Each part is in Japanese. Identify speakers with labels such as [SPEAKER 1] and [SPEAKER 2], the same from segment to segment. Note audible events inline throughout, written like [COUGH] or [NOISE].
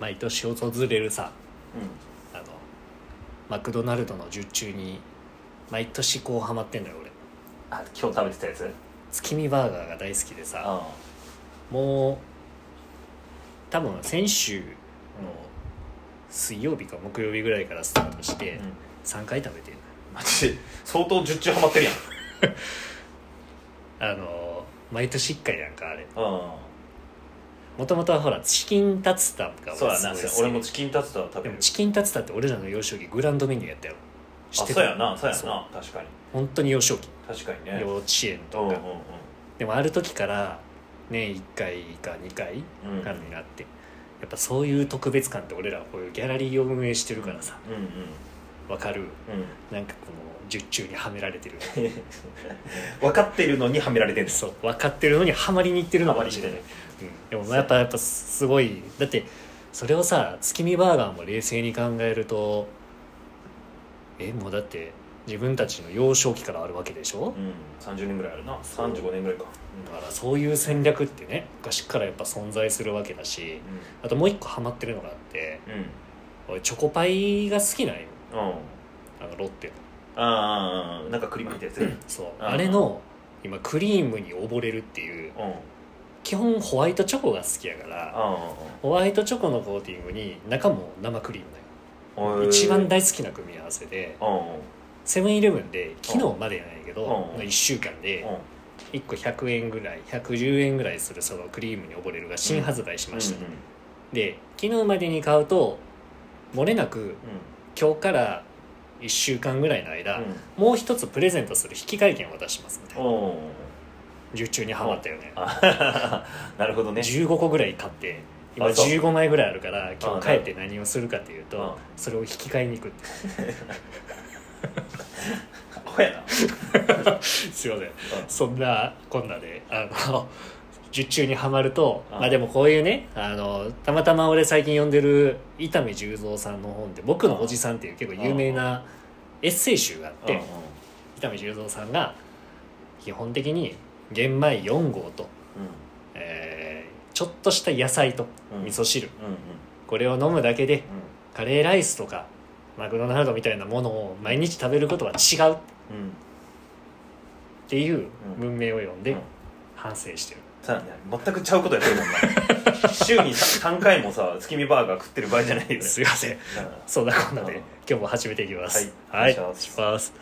[SPEAKER 1] 毎年訪れるさあのマクドナルドの受注に毎年こうハマってんだよ俺。
[SPEAKER 2] あ今日食べてたやつ？
[SPEAKER 1] 月見バーガーが大好きでさ
[SPEAKER 2] あ
[SPEAKER 1] もう多分先週の水曜日か木曜日ぐらいからスタートして
[SPEAKER 2] うん。
[SPEAKER 1] 3回食べてる
[SPEAKER 2] マジ？で相当十中ハマってるやん。[LAUGHS]
[SPEAKER 1] あの毎年1回やんかあれ。
[SPEAKER 2] うん
[SPEAKER 1] もともとはほらチキンタツタが
[SPEAKER 2] そう俺もチキンタツタ食べる。
[SPEAKER 1] チキンタツタって俺らの幼少期グランドメニューやったよ知って
[SPEAKER 2] そうやなそうやな確かに。
[SPEAKER 1] 本当に幼少期。
[SPEAKER 2] 確かにね。
[SPEAKER 1] 幼稚園
[SPEAKER 2] うん
[SPEAKER 1] とか、
[SPEAKER 2] うんうん
[SPEAKER 1] でもある時から年1回か2回
[SPEAKER 2] うん。
[SPEAKER 1] かになって、やっぱそういう特別感って俺らこういうギャラリーを運営してるからさ。
[SPEAKER 2] うんうん
[SPEAKER 1] わかる？
[SPEAKER 2] うん。
[SPEAKER 1] なんかこの術中にはめられてる。[LAUGHS]
[SPEAKER 2] 分かってるのにはめられてるんです
[SPEAKER 1] そう分かってるのにはまりにいってるのかもしれない、でもやっぱやっぱすごい。だってそれをさ月見バーガーも冷静に考えるとえもうだって自分たちの幼少期からあるわけでしょ、
[SPEAKER 2] うん。30年ぐらいあるな。35年ぐらいか。
[SPEAKER 1] だからそういう戦略ってね昔からやっぱ存在するわけだしあともう一個ハマってるのがあって
[SPEAKER 2] うん。うん
[SPEAKER 1] 俺チョコパイが好きなんよ。
[SPEAKER 2] うん。
[SPEAKER 1] あのロッテの。
[SPEAKER 2] ああなんかクリーム入ったやつ。うん。
[SPEAKER 1] そう。
[SPEAKER 2] うん。
[SPEAKER 1] あれの今クリームに溺れるっていう
[SPEAKER 2] うん
[SPEAKER 1] 基本ホワイトチョコが好きやからホワイトチョコのコーティングに中も生クリームだよ。
[SPEAKER 2] うん
[SPEAKER 1] 一番大好きな組み合わせで
[SPEAKER 2] うん。
[SPEAKER 1] セブンイレブンで昨日までやないけど
[SPEAKER 2] うん。
[SPEAKER 1] 1週間で
[SPEAKER 2] うん。
[SPEAKER 1] 1個100円ぐらい110円ぐらいするそのクリームに溺れるが新発売しました、
[SPEAKER 2] うん
[SPEAKER 1] で昨日までに買うと漏れなく
[SPEAKER 2] うん。
[SPEAKER 1] 今日から1週間ぐらいの間、
[SPEAKER 2] うん。
[SPEAKER 1] もう一つプレゼントする引換券を出しますみたいな。
[SPEAKER 2] うん
[SPEAKER 1] 受注にはまったよね。
[SPEAKER 2] あ [LAUGHS] なるほどね。
[SPEAKER 1] 15個ぐらい買って今
[SPEAKER 2] あそう。
[SPEAKER 1] 15枚ぐらいあるから今
[SPEAKER 2] あ
[SPEAKER 1] 日帰って何をするかっていう
[SPEAKER 2] うん。
[SPEAKER 1] とそれを引き換えに行く。[LAUGHS] すいません。そんなこんなであの [LAUGHS] 受注にはまると
[SPEAKER 2] あ
[SPEAKER 1] まあでもこういうねあのたまたま俺最近読んでる伊丹十三さんの本で「僕のおじさん」っていう結構有名なエッセイ集があって伊丹十三さんが基本的に玄米4合と、えーちょっとした野菜と
[SPEAKER 2] うん。
[SPEAKER 1] 味噌汁、これを飲むだけで
[SPEAKER 2] う
[SPEAKER 1] カレーライスとかマクドナルドみたいなものを毎日食べることは違う。っていう文明を読んで
[SPEAKER 2] うん。
[SPEAKER 1] 反省してる、
[SPEAKER 2] さあ全くちゃうことやってるもんな。[LAUGHS] 週に3回もさ月見バーガー食ってる場合じゃないよね。
[SPEAKER 1] すいません。
[SPEAKER 2] うん。
[SPEAKER 1] そんなこんなで
[SPEAKER 2] うん。
[SPEAKER 1] 今日も始めていきます。
[SPEAKER 2] はい。
[SPEAKER 1] はい、
[SPEAKER 2] お願い。し
[SPEAKER 1] します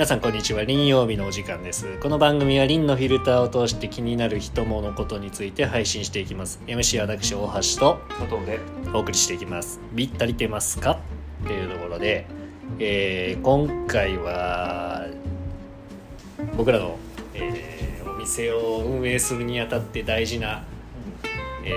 [SPEAKER 1] 皆さんこんにちは。林曜日のお時間です。この番組は林のフィルターを通して気になる人物ことについて配信していきます。MC は私大橋と
[SPEAKER 2] 佐藤で。
[SPEAKER 1] お送りしていきます。ビッタリてますかっていうところで、えー今回は僕らの、えーお店を運営するにあたって大事な、え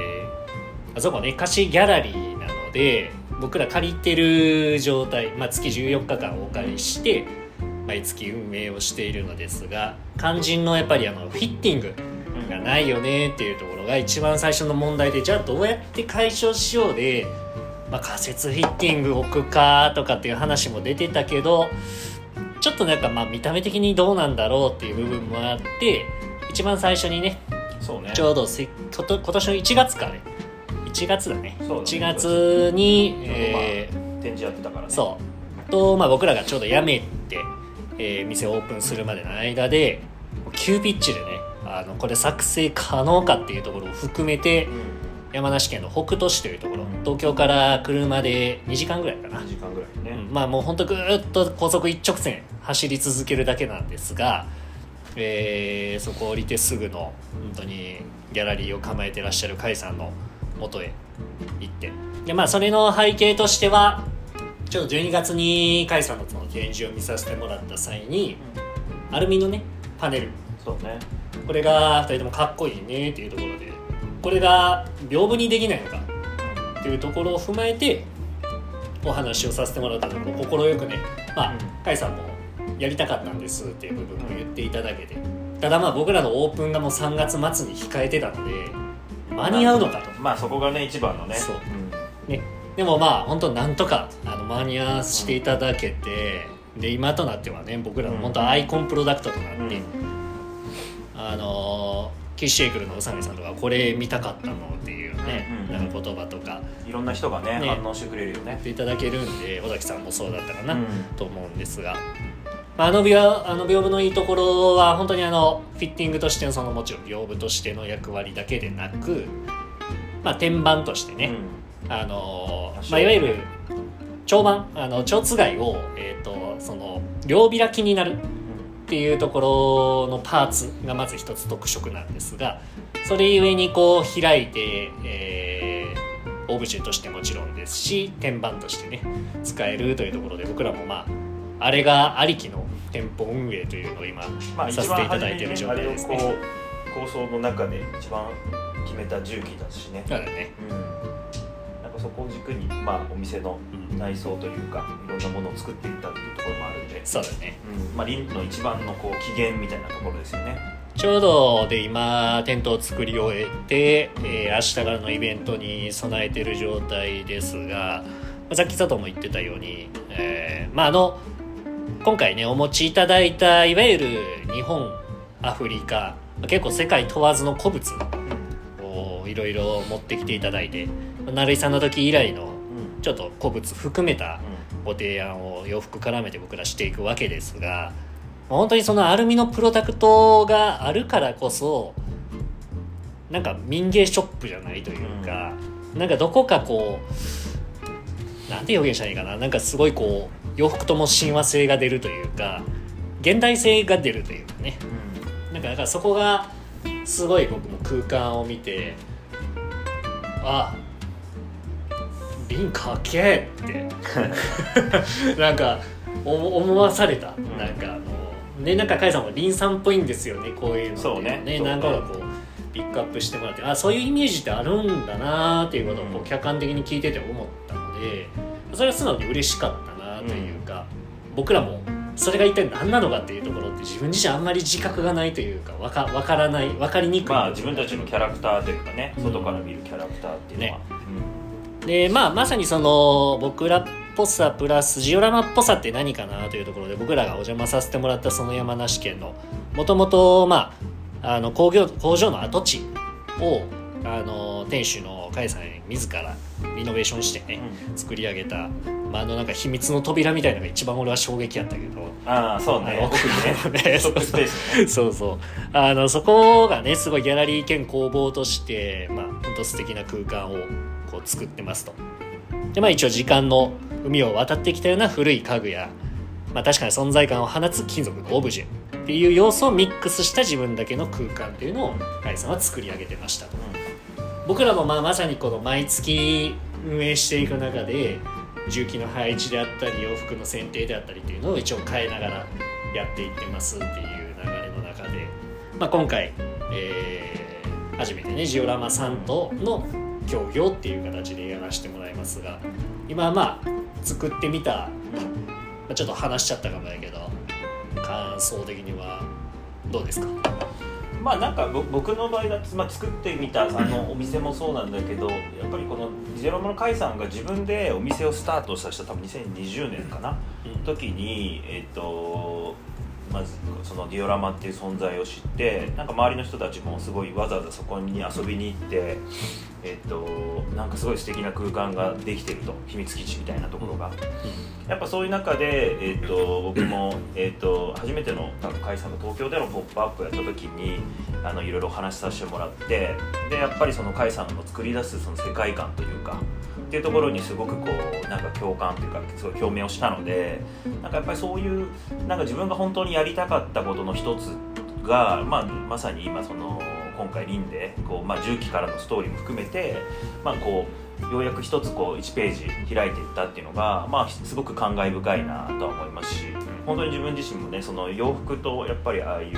[SPEAKER 1] ーあそこね貸しギャラリーなので僕ら借りてる状態、まあ、月14日間お借りして毎月運営をしているのですが肝心のやっぱりあのフィッティングがないよねっていうところが一番最初の問題でじゃあどうやって解消しようで、まあ、仮設フィッティング置くかとかっていう話も出てたけどちょっとなんかまあ見た目的にどうなんだろうっていう部分もあって一番最初にね
[SPEAKER 2] そうね。
[SPEAKER 1] ちょうどせこと今年の1月かね。1月だね。
[SPEAKER 2] だね。
[SPEAKER 1] 1月に、
[SPEAKER 2] まあ
[SPEAKER 1] えー
[SPEAKER 2] 展示やってたからね。
[SPEAKER 1] そう。と、まあ、僕らがちょうど辞めて、えー店をオープンするまでの間で急ピッチでねあのこれ作成可能かっていうところを含めて
[SPEAKER 2] うん。
[SPEAKER 1] 山梨県の北杜市というところ東京から車で2時間ぐらいかな、
[SPEAKER 2] 2時間ぐらいね。
[SPEAKER 1] うんまあもうほんとぐーっと高速一直線走り続けるだけなんですが、えーそこを降りてすぐの本当にギャラリーを構えてらっしゃる甲斐さんの元へ行って。でまあそれの背景としてはちょっと12月に甲斐さんのその展示を見させてもらった際にアルミのねパネル。
[SPEAKER 2] そうね。
[SPEAKER 1] これが2人ともかっこいいねっていうところでこれが屏風にできないのかっていうところを踏まえてお話をさせてもらったところ快くねまあ
[SPEAKER 2] うん。
[SPEAKER 1] 甲斐さんもやりたかったんですっていう部分も言っていただけて。ただまあ僕らのオープンがもう3月末に控えてたので間に合うのかと。
[SPEAKER 2] まあそこがね一番のね。
[SPEAKER 1] そうん。ねでもまあ本当なんとかあの間に合わせていただけて、で今となってはね僕らの本当アイコンプロダクトとなって、あのキッシェイクルの宇佐美さんとかこれ見たかったのっていうね、
[SPEAKER 2] うん
[SPEAKER 1] なんか言葉とか。
[SPEAKER 2] いろんな人がね
[SPEAKER 1] ね。
[SPEAKER 2] 反応してくれるよね。
[SPEAKER 1] 言っていただけるんで尾崎さんもそうだったかな、
[SPEAKER 2] うん。
[SPEAKER 1] と思うんですが、まあ、あの屏あの屏風のいいところは本当にあのフィッティングとしてのそのもちろん屏風としての役割だけでなく、まあ、天板としてね、あのまあ、いわゆる長板あの蝶つがいを、えー、とその両開きになるっていうところのパーツがまず一つ特色なんですがそれゆえにこう開いて、えーオブジェとしてもちろんですし天板としてね使えるというところで僕らもまああれがありきの店舗運営というのを今
[SPEAKER 2] まあ
[SPEAKER 1] させていただいている状態ですね。
[SPEAKER 2] 構想の中で一番決めた重機だしね。
[SPEAKER 1] だからね、
[SPEAKER 2] うんそこを軸にまあお店の
[SPEAKER 1] うん。
[SPEAKER 2] 内装というかいろんなものを作っていったっていうところもあるんで。
[SPEAKER 1] そうだね。
[SPEAKER 2] うん。まあ、リンの一番のこう起源みたいなところですよね。
[SPEAKER 1] ちょうどで今テントを作り終えて、えー明日からのイベントに備えている状態ですがまあさっき佐藤も言ってたように、えーまああの今回ねお持ちいただいたいわゆる日本アフリカ結構世界問わずの古物をいろいろ持ってきていただいて成井さんの時以来の
[SPEAKER 2] うん。
[SPEAKER 1] ちょっと古物含めた
[SPEAKER 2] う
[SPEAKER 1] ご提案を洋服絡めて僕らしていくわけですが本当にそのアルミのプロダクトがあるからこそなんか民芸ショップじゃないというか、なんかどこかこうなんて表現したらいいかななんかすごいこう洋服とも親和性が出るというか現代性が出るというかね。
[SPEAKER 2] ん。
[SPEAKER 1] なんかだからそこがすごい僕も空間を見てあリンかけって。[LAUGHS] なんか思思わされた、
[SPEAKER 2] ん。
[SPEAKER 1] なんかあのねなんか甲斐さんもリンさんっぽいんですよねこういうの
[SPEAKER 2] そうね。ね
[SPEAKER 1] なんかこうピックアップしてもらって。あそういうイメージってあるんだなっていうことをこ
[SPEAKER 2] う
[SPEAKER 1] うん。客観的に聞いてて思ったのでそれは素直に嬉しかったなというか、僕らもそれが一体何なのかっていうところって自分自身あんまり自覚がないというかわかわからないわかりにくい。
[SPEAKER 2] まあ自分たちのキャラクターというかね外から見るキャラクターっていうのは、
[SPEAKER 1] でまあまさにその僕らっぽさプラスジオラマっぽさって何かなというところで僕らがお邪魔させてもらったその山梨県のもともとまああの工業工場の跡地をあの店主の甲斐さん自らリノベーションしてね、
[SPEAKER 2] うん。
[SPEAKER 1] 作り上げた、まあ、あのなんか秘密の扉みたいなのが一番俺は衝撃やったけど。
[SPEAKER 2] ああそうね。奥にね。[LAUGHS] ね。
[SPEAKER 1] そうそう。あのそこがねすごいギャラリー兼工房としてまあ本当素敵な空間をこう作ってますと。でまあ一応時間の海を渡ってきたような古い家具やまあ確かに存在感を放つ金属のオブジェっていう要素をミックスした自分だけの空間っていうのを甲斐さんは作り上げてましたと。僕らもまあまさにこの毎月運営していく中で重機の配置であったり洋服の選定であったりっていうのを一応変えながらやっていってますっていう流れの中で、まあ、今回、えー初めてねジオラマさんとの協業っていう形でやらせてもらいますが今まあ作ってみた、まあ、ちょっと話しちゃったかもやけど感想的にはどうですか？
[SPEAKER 2] まあなんかぼ僕の場合だと、まあ、作ってみたあのお店もそうなんだけどやっぱりこのジェロモの甲斐さんが自分でお店をスタートさせた多分2020年かな？時にえっ、とまずそのディオラマっていう存在を知ってなんか周りの人たちもすごいわざわざそこに遊びに行ってえっ、となんかすごい素敵な空間ができてると秘密基地みたいなところが、やっぱそういう中で、えー、と僕も、えー、と初めての多分甲斐さんが東京での「ポップアップやった時にあのいろいろお話しさせてもらってでやっぱりその甲斐さんの作り出すその世界観というかっていうところにすごくこうなんか共感というかすごい共鳴をしたのでなんかやっぱりそういうなんか自分が本当にやりたかったことの一つが、まあ、まさに今その今回リンでこう、まあ、重機からのストーリーも含めて、まあ、こうようやく一つこう1ページ開いていったっていうのが、まあ、すごく感慨深いなとは思いますし本当に自分自身もねその洋服とやっぱりああいう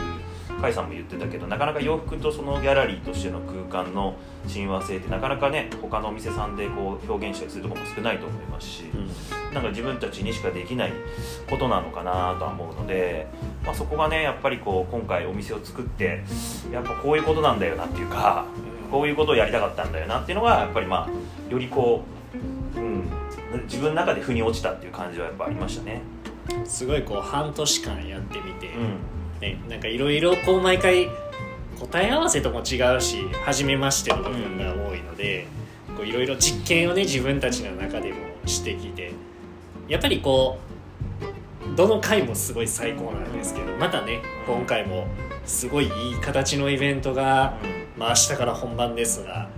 [SPEAKER 2] 甲斐さんも言ってたけどなかなか洋服とそのギャラリーとしての空間の親和性ってなかなかね他のお店さんでこう表現したりするところも少ないと思いますし、なんか自分たちにしかできないことなのかなとは思うので、まあ、そこがねやっぱりこう今回お店を作ってやっぱこういうことなんだよなっていうかこういうことをやりたかったんだよなっていうのがやっぱりまあよりこう、うん、自分の中で腑に落ちたっていう感じはやっぱありましたね。
[SPEAKER 1] すごいこう半年間やってみて、
[SPEAKER 2] うん
[SPEAKER 1] ね、なんかいろいろこう毎回答え合わせとも違うし初めましての部分が多いのでこういろいろ実験をね自分たちの中でもしてきてやっぱりこうどの回もすごい最高なんですけどまたね今回もすごいいい形のイベントが、まあ、明日から本番ですが、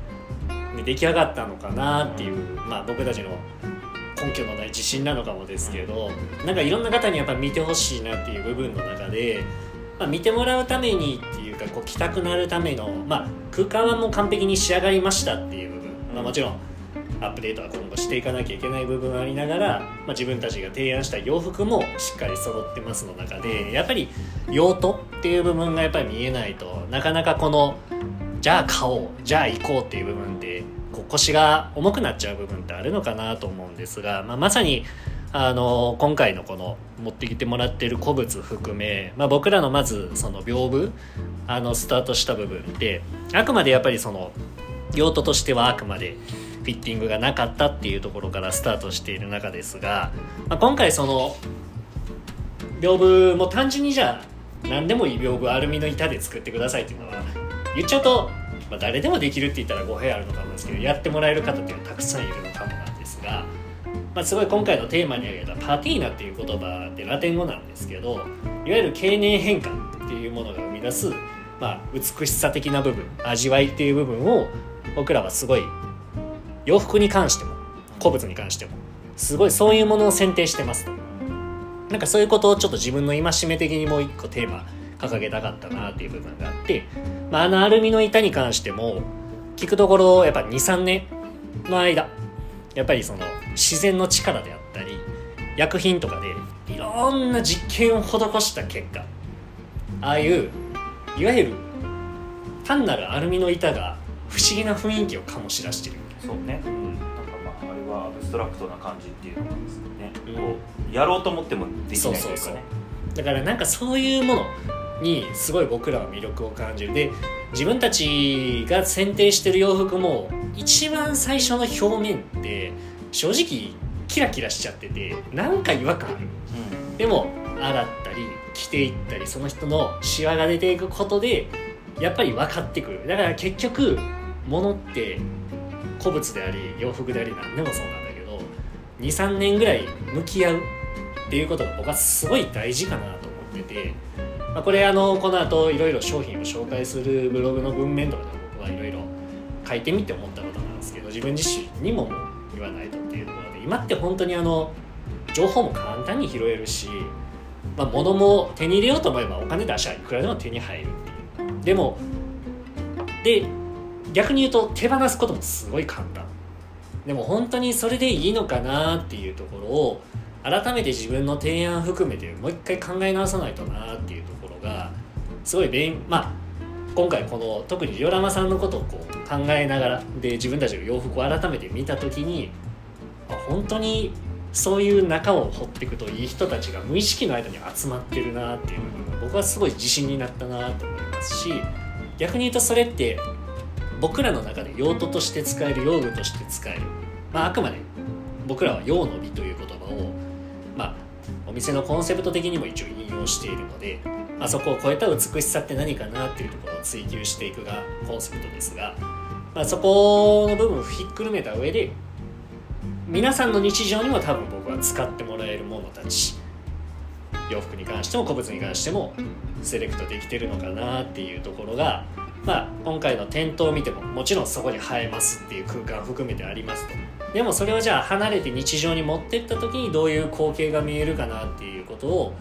[SPEAKER 1] ね、出来上がったのかなっていう、まあ、僕たちの根拠のない自信なのかもですけどなんかいろんな方にやっぱ見てほしいなっていう部分の中で、まあ、見てもらうためにっていうかこう来たくなるための、まあ、空間はもう完璧に仕上がりましたっていう部分、まあ、もちろんアップデートは今後していかなきゃいけない部分はありながら、まあ、自分たちが提案した洋服もしっかり揃ってますの中でやっぱり用途っていう部分がやっぱり見えないとなかなかこのじゃあ買おうじゃあ行こうっていう部分ってこう腰が重くなっちゃう部分ってあるのかなと思うんですが、まあ、まさにあの今回のこの持ってきてもらってる古物含め、まあ、僕らのまずその屏風あのスタートした部分であくまでやっぱりその用途としてはあくまでフィッティングがなかったっていうところからスタートしている中ですが、まあ、今回その屏風も単純にじゃあ何でもいい屏風アルミの板で作ってくださいっていうのは言っちゃうと、まあ、誰でもできるって言ったら語弊あるのかもですけどやってもらえる方っていうのはたくさんいるのかもなんですが、まあ、すごい今回のテーマに挙げたパティーナっていう言葉ってラテン語なんですけどいわゆる経年変化っていうものが生み出す、まあ、美しさ的な部分味わいっていう部分を僕らはすごい洋服に関しても古物に関してもすごいそういうものを選定してますなんかそういうことをちょっと自分の戒め的にもう一個テーマ掲げたかったなっていう部分があって、まあ、あのアルミの板に関しても聞くところやっぱ23年の間やっぱりその自然の力であったり薬品とかでいろんな実験を施した結果ああいういわゆる単なるアルミの板が不思議な雰囲気を醸し出してる。
[SPEAKER 2] そうね。
[SPEAKER 1] うん。
[SPEAKER 2] なんかまああれはアブストラクトな感じっていうのがですね、
[SPEAKER 1] うん。
[SPEAKER 2] こうやろうと思ってもできないというかね。
[SPEAKER 1] そうそうそう。だからなんかそういうものにすごい僕らは魅力を感じる。で自分たちが選定してる洋服も一番最初の表面って正直キラキラしちゃっててなんか違和感ある。でも洗ったり着ていったりその人のシワが出ていくことでやっぱり分かってくる。だから結局物って古物であり洋服であり何でもそうなんだけど23年ぐらい向き合うっていうことが僕はすごい大事かなと思ってて、まあ、これあのこの後いろいろ商品を紹介するブログの文面とかでも僕はいろいろ書いてみて思った自分自身にも言わないとっていうところで今って本当にあの情報も簡単に拾えるし、まあ、物も手に入れようと思えばお金出しゃいくらでも手に入る。っていうでもで逆に言うと手放すこともすごい簡単。でも本当にそれでいいのかなっていうところを改めて自分の提案含めてもう一回考え直さないとなっていうところがすごい勉まあ今回この特にリオラマさんのことをこう考えながらで自分たちの洋服を改めて見た時にあ本当にそういう中を掘っていくといい人たちが無意識の間に集まってるなっていう部分が僕はすごい自信になったなと思いますし逆に言うとそれって僕らの中で用途として使える用具として使える、まあ、あくまで僕らは用の美という言葉を、まあ、お店のコンセプト的にも一応引用しているので、あ、そこを超えた美しさって何かなっていうところを追求していくがコンセプトですが、まあ、そこの部分をひっくるめた上で皆さんの日常にも多分僕は使ってもらえるものたち。洋服に関しても古物に関してもセレクトできてるのかなっていうところが、まあ、今回の店頭を見てももちろんそこに映えますっていう空間含めてありますと。でもそれをじゃあ離れて日常に持ってった時にどういう光景が見えるかなっていうことを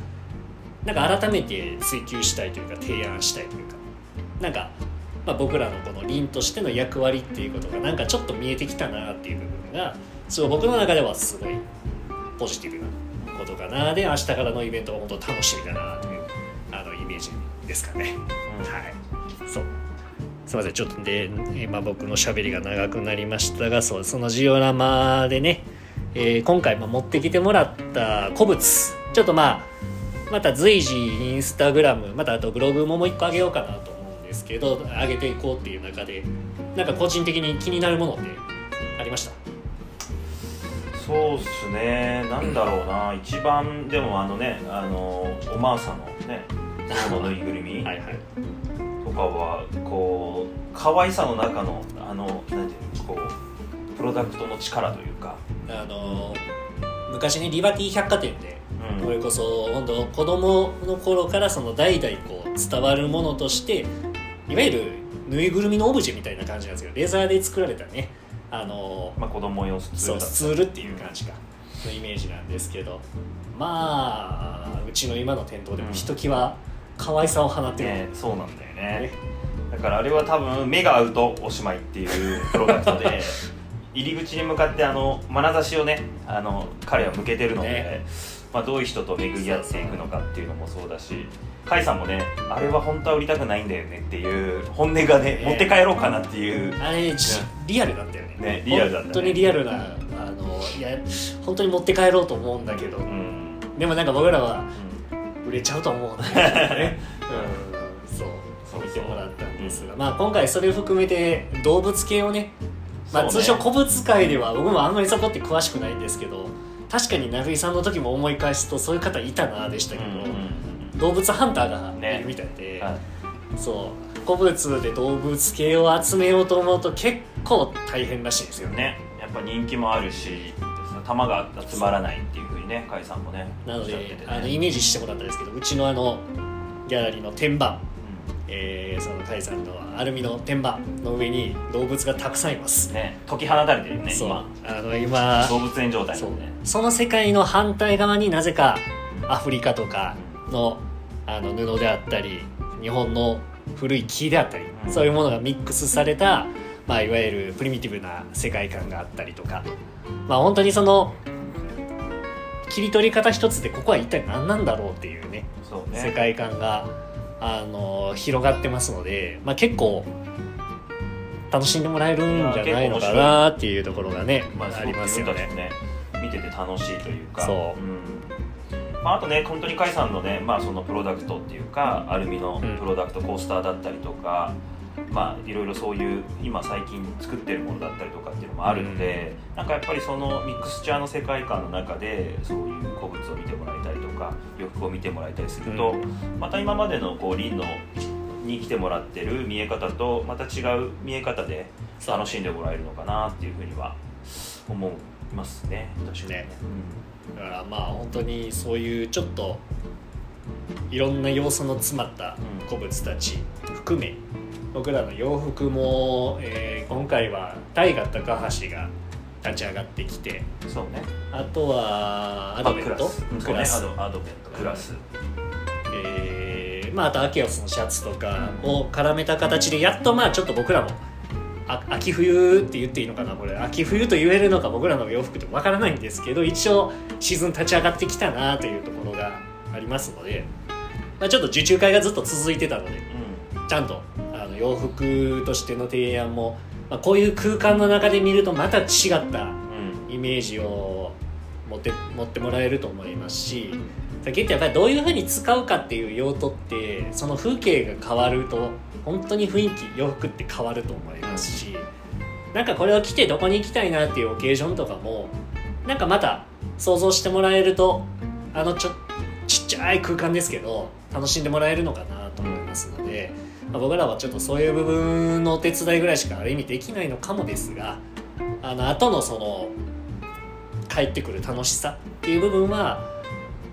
[SPEAKER 1] なんか改めて追求したいというか提案したいというか。なんか、まあ、僕らのこの凛としての役割っていうことがなんかちょっと見えてきたなっていう部分がすごい僕の中ではすごいポジティブなことかなで明日からのイベントは本当楽しみだなというあのイメージですかね。はい。そう。すみません。ちょっとで今僕の喋りが長くなりましたがそうそのジオラマでね、えー今回まあ持ってきてもらった古物。ちょっとまあまた随時インスタグラムまたあとブログももう一個上げようかなと思うんですけど上げていこうっていう中でなんか個人的に気になるものってありました？
[SPEAKER 2] そうっすね。なんだろうな。一番でもあのねあのおまーさんのね [LAUGHS] そのぬいぐるみ
[SPEAKER 1] はいはい。
[SPEAKER 2] とかはこう可愛さの中のあのなんていうのこうプロダクトの力というか、
[SPEAKER 1] あの昔ねリバティ百貨店で
[SPEAKER 2] うん
[SPEAKER 1] それこそ本当子供の頃からその代々こう伝わるものとしていわゆるぬいぐるみのオブジェみたいな感じなんですけどレザーで作られたね。あの
[SPEAKER 2] まあ、子供用スツール
[SPEAKER 1] スツールっていう感じか。のイメージなんですけど。まあうちの今の店頭でもひときわ可愛さを放ってる、
[SPEAKER 2] ねそうなんだよね。
[SPEAKER 1] ね。
[SPEAKER 2] だからあれは多分目が合うとおしまいっていうプロダクトで [LAUGHS] 入り口に向かってあの眼差しをねあの彼は向けてるので、
[SPEAKER 1] ね
[SPEAKER 2] まあ、どういう人と巡り合っていくのかっていうのもそうだし甲斐さんもねあれは本当は売りたくないんだよねっていう本音がね
[SPEAKER 1] ね。
[SPEAKER 2] 持って帰ろうかなっていう。
[SPEAKER 1] あれじリアルだったよね。
[SPEAKER 2] ねリアルだったね。
[SPEAKER 1] 本当にリアルなあのいや本当に持って帰ろうと思うんだけど、
[SPEAKER 2] うん。
[SPEAKER 1] でもなんか僕らは売れちゃうと思うね、[LAUGHS] うん、そう。
[SPEAKER 2] そう
[SPEAKER 1] 見てもらったんですが、まあ、今回それを含めて動物系をね、まあ、通称古物界では僕もあんまりそこって詳しくないんですけど確かに成井さんの時も思い返すとそういう方いたなでしたけど、
[SPEAKER 2] うんうんうん
[SPEAKER 1] 動物ハンターが
[SPEAKER 2] ね
[SPEAKER 1] いるみたいで、
[SPEAKER 2] はい。
[SPEAKER 1] そう古物で動物系を集めようと思うと結構大変らしいですよね。
[SPEAKER 2] ね。やっぱ人気もあるし玉が集まらないっていうふうにね甲斐さんもね
[SPEAKER 1] なので
[SPEAKER 2] ね。
[SPEAKER 1] あのイメージしてもらったんですけどうちのあのギャラリーの天板えー、その甲斐さんのアルミの天板の上に動物がたくさんいます、
[SPEAKER 2] うんね解き放たれてるよね
[SPEAKER 1] そう。
[SPEAKER 2] 今。
[SPEAKER 1] あの今
[SPEAKER 2] 動物園状態
[SPEAKER 1] そう。その世界の反対側になぜかアフリカとかのあの布であったり日本の古い木であったり、
[SPEAKER 2] うん。
[SPEAKER 1] そういうものがミックスされた、まあ、いわゆるプリミティブな世界観があったりとか。まあ本当にその切り取り方一つでここは一体何なんだろうっていうね
[SPEAKER 2] そうね。
[SPEAKER 1] 世界観があの広がってますので、まあ、結構楽しんでもらえるんじゃないのかなっていうところがね、
[SPEAKER 2] まあ、
[SPEAKER 1] ありますよね。
[SPEAKER 2] ね見てて楽しいというか。
[SPEAKER 1] そう。
[SPEAKER 2] うん。まあ、あとね本当に甲斐さんのね、まあ、そのプロダクトっていうかアルミのプロダクト、コースターだったりとかまあいろいろそういう今最近作ってるものだったりとかっていうのもあるので、なんかやっぱりそのミックスチャーの世界観の中でそういう古物を見てもらえか洋服を見てもらえたりすると、
[SPEAKER 1] う
[SPEAKER 2] また今までのこうリンのに来てもらってる見え方とまた違う見え方で楽しんでもらえるのかなっていうふうには思いますね確かに
[SPEAKER 1] ね。だからまあ本当にそういうちょっといろんな要素の詰まった古物たち含め僕らの洋服も、えー今回は大河高橋が立ち上がってきて。
[SPEAKER 2] うんそうね。
[SPEAKER 1] あとはアドベント？
[SPEAKER 2] クラス。アドベント。クラス。
[SPEAKER 1] えーまあ、あとアケオスのシャツとかを絡めた形でやっとまあちょっと僕らもあ秋冬って言っていいのかなこれ。秋冬と言えるのか僕らの洋服ってわからないんですけど一応シーズン立ち上がってきたなというところがありますので、まあ、ちょっと受注会がずっと続いてたので
[SPEAKER 2] う
[SPEAKER 1] ちゃんとあの洋服としての提案も、まあ、こういう空間の中で見るとまた違ったイメージを持って持ってもらえると思いますしさっき言ったやっぱりどういうふうに使うかっていう用途ってその風景が変わると本当に雰囲気洋服って変わると思いますしなんかこれを着てどこに行きたいなっていうオケージョンとかもなんかまた想像してもらえるとあのちょちっちゃい空間ですけど楽しんでもらえるのかなと思いますので、まあ、僕らはちょっとそういう部分のお手伝いぐらいしかある意味できないのかもですがあの後のその帰ってくる楽しさっていう部分は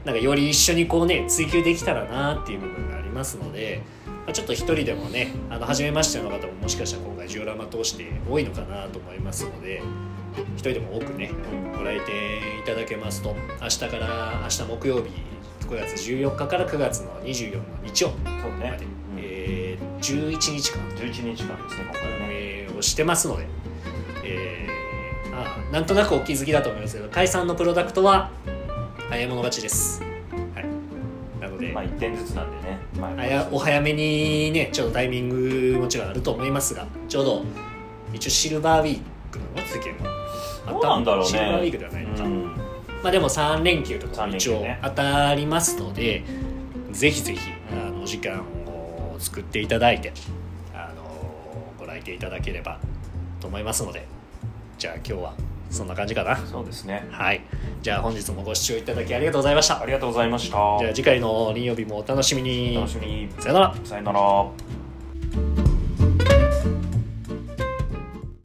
[SPEAKER 1] なんかより一緒にこうね追求できたらなっていう部分がありますので、まあ、ちょっと一人でもねあの初めましての方ももしかしたら今回ジオラマ通して多いのかなと思いますので一人でも多くねご来店いただけますと明日から明日木曜日9月14日から9月の24の日曜
[SPEAKER 2] そう
[SPEAKER 1] まで、えー11日間。
[SPEAKER 2] 11日間ですね今回ね
[SPEAKER 1] 運営をしてますので、えーまあ、なんとなくお気づきだと思いますけど解散のプロダクトは早い者勝ちです、はい、なので、
[SPEAKER 2] まあ1点ずつなんでね。まあ
[SPEAKER 1] あやお早めにねちょっとタイミングもちろんあると思いますがちょうど一応シルバーウィークの世間は
[SPEAKER 2] どうなんだろうね。
[SPEAKER 1] シルバーウィークではないのか、
[SPEAKER 2] うん。
[SPEAKER 1] まあでも3連休とか一応当たりますので、ぜひぜひあのお時間を作っていただいてあのご来店いただければと思いますのでじゃあ今日はそんな感じかな。
[SPEAKER 2] そうですね。
[SPEAKER 1] はい。じゃあ本日もご視聴いただきありがとうございました。
[SPEAKER 2] ありがとうございました。
[SPEAKER 1] じゃあ次回の金曜日もお楽しみに。
[SPEAKER 2] お楽しみに。
[SPEAKER 1] さよなら。
[SPEAKER 2] さよなら